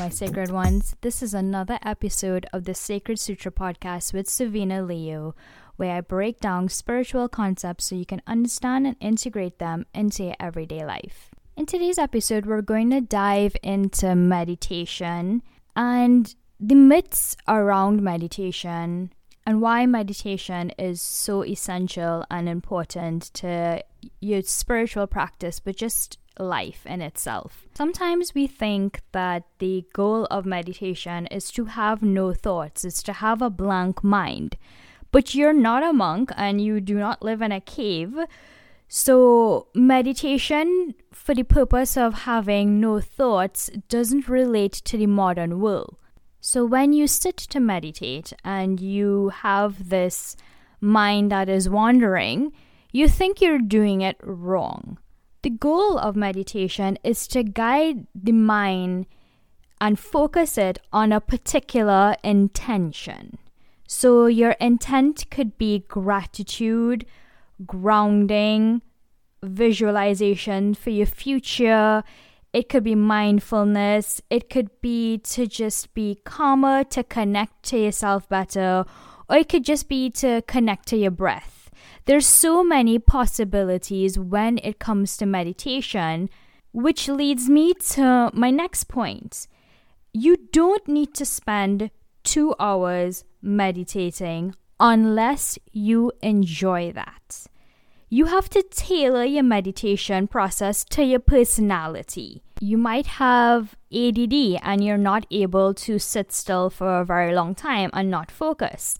my sacred ones. This is another episode of the Sacred Sutra podcast with Savina Leo, where I break down spiritual concepts so you can understand and integrate them into your everyday life. In today's episode, we're going to dive into meditation and the myths around meditation and why meditation is so essential and important to your spiritual practice, but just life in itself. Sometimes we think that the goal of meditation is to have no thoughts, it's to have a blank mind. But you're not a monk and you do not live in a cave. So, meditation for the purpose of having no thoughts doesn't relate to the modern world. So, when you sit to meditate and you have this mind that is wandering, you think you're doing it wrong. The goal of meditation is to guide the mind and focus it on a particular intention. So, your intent could be gratitude, grounding, visualization for your future. It could be mindfulness. It could be to just be calmer, to connect to yourself better, or it could just be to connect to your breath. There's so many possibilities when it comes to meditation, which leads me to my next point. You don't need to spend two hours meditating unless you enjoy that. You have to tailor your meditation process to your personality. You might have ADD and you're not able to sit still for a very long time and not focus.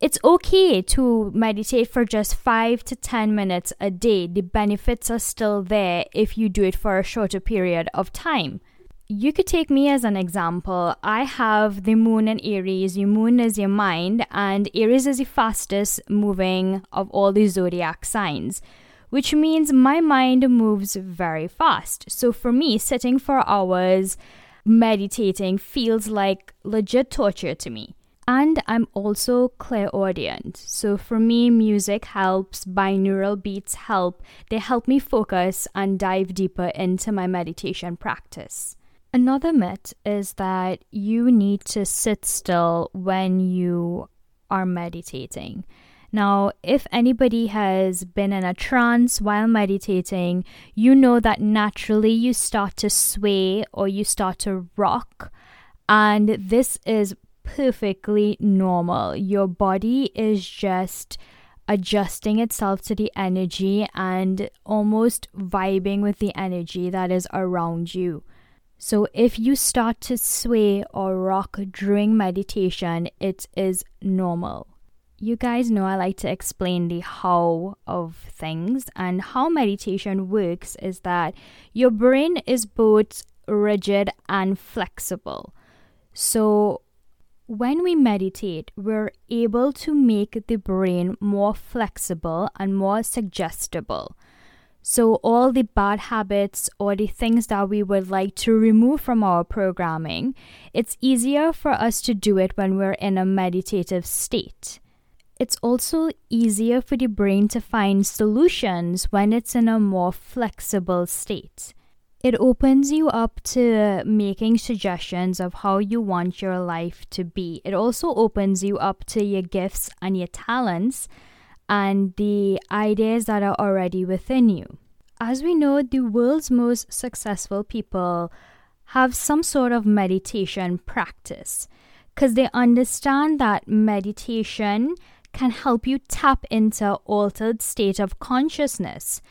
It's okay to meditate for just 5 to 10 minutes a day. The benefits are still there if you do it for a shorter period of time. You could take me as an example. I have the moon in Aries. Your moon is your mind, and Aries is the fastest moving of all the zodiac signs, which means my mind moves very fast. So for me, sitting for hours meditating feels like legit torture to me and I'm also clairaudient. So for me, music helps, binaural beats help. They help me focus and dive deeper into my meditation practice. Another myth is that you need to sit still when you are meditating. Now, if anybody has been in a trance while meditating, you know that naturally you start to sway or you start to rock. And this is perfectly normal. Your body is just adjusting itself to the energy and almost vibing with the energy that is around you. So, if you start to sway or rock during meditation, it is normal. You guys know I like to explain the how of things, and how meditation works is that your brain is both rigid and flexible. So, when we meditate, we're able to make the brain more flexible and more suggestible. So, all the bad habits or the things that we would like to remove from our programming, it's easier for us to do it when we're in a meditative state. It's also easier for the brain to find solutions when it's in a more flexible state. It opens you up to making suggestions of how you want your life to be. It also opens you up to your gifts and your talents and the ideas that are already within you. As we know, the world's most successful people have some sort of meditation practice because they understand that meditation can help you tap into altered state of consciousness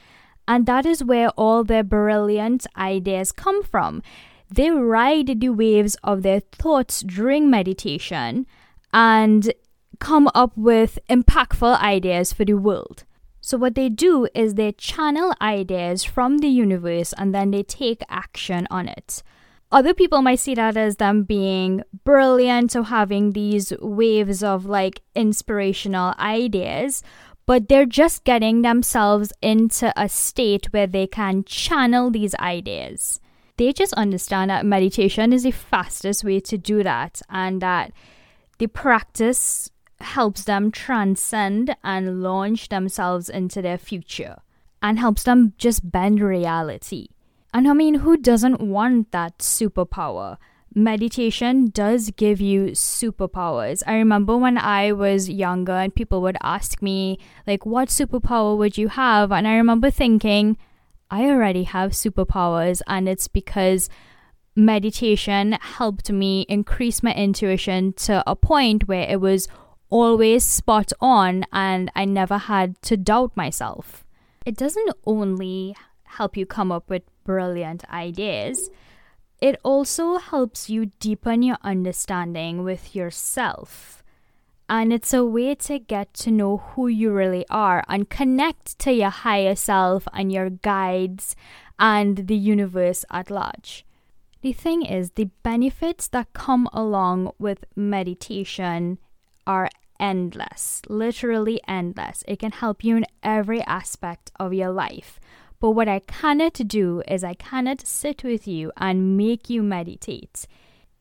and that is where all their brilliant ideas come from. They ride the waves of their thoughts during meditation and come up with impactful ideas for the world. So, what they do is they channel ideas from the universe and then they take action on it. Other people might see that as them being brilliant or having these waves of like inspirational ideas, but they're just getting themselves into a state where they can channel these ideas. They just understand that meditation is the fastest way to do that and that the practice helps them transcend and launch themselves into their future and helps them just bend reality. And I mean, who doesn't want that superpower? Meditation does give you superpowers. I remember when I was younger and people would ask me, like, what superpower would you have? And I remember thinking, I already have superpowers, and it's because meditation helped me increase my intuition to a point where it was always spot on and I never had to doubt myself. It doesn't only help you come up with brilliant ideas, it also helps you deepen your understanding with yourself. And it's a way to get to know who you really are and connect to your higher self and your guides and the universe at large. The thing is, the benefits that come along with meditation are endless, literally endless. It can help you in every aspect of your life. But what I cannot do is I cannot sit with you and make you meditate.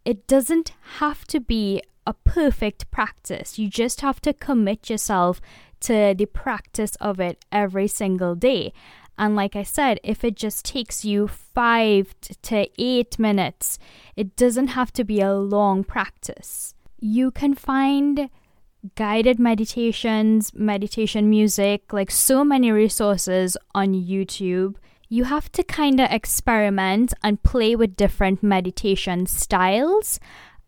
It doesn't have to be a perfect practice. You just have to commit yourself to the practice of it every single day. And like I said, if it just takes you five to eight minutes, it doesn't have to be a long practice. You can find guided meditations, meditation music, like so many resources on YouTube. You have to kind of experiment and play with different meditation styles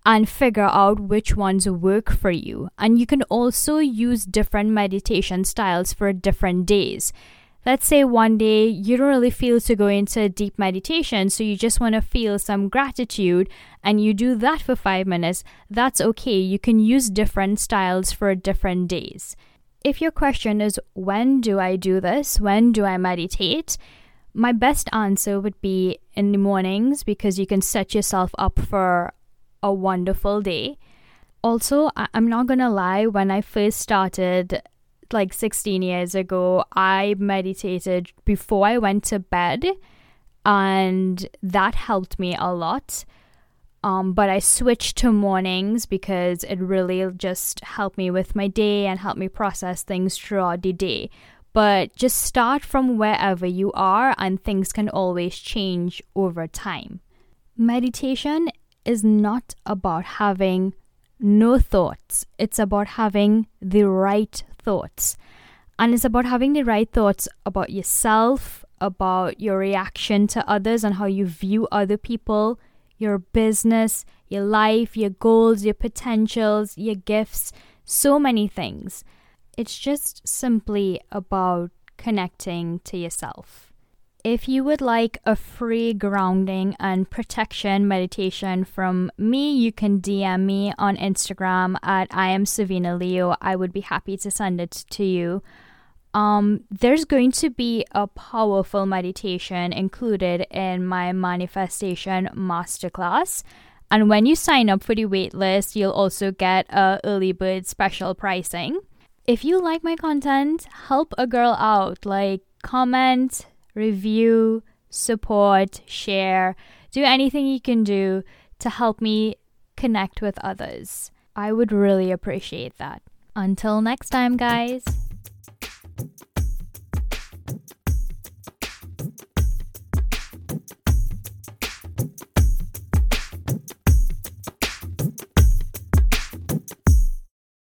and figure out which ones work for you. And you can also use different meditation styles for different days let's say one day you don't really feel to go into deep meditation, so you just want to feel some gratitude and you do that for five minutes, that's okay. You can use different styles for different days. If your question is, when do I do this? When do I meditate? My best answer would be in the mornings because you can set yourself up for a wonderful day. Also, I'm not gonna lie, when I first started like 16 years ago, I meditated before I went to bed, and that helped me a lot. Um, but I switched to mornings because it really just helped me with my day and helped me process things throughout the day. But just start from wherever you are, and things can always change over time. Meditation is not about having no thoughts, it's about having the right thoughts. And it's about having the right thoughts about yourself, about your reaction to others, and how you view other people, your business, your life, your goals, your potentials, your gifts, so many things. It's just simply about connecting to yourself. If you would like a free grounding and protection meditation from me, you can DM me on Instagram at I am Savina Leo. I would be happy to send it to you. Um, there's going to be a powerful meditation included in my manifestation masterclass. And when you sign up for the waitlist, you'll also get a early bird special pricing. If you like my content, help a girl out. Like comment, review, support, share, do anything you can do to help me connect with others. I would really appreciate that. Until next time, guys.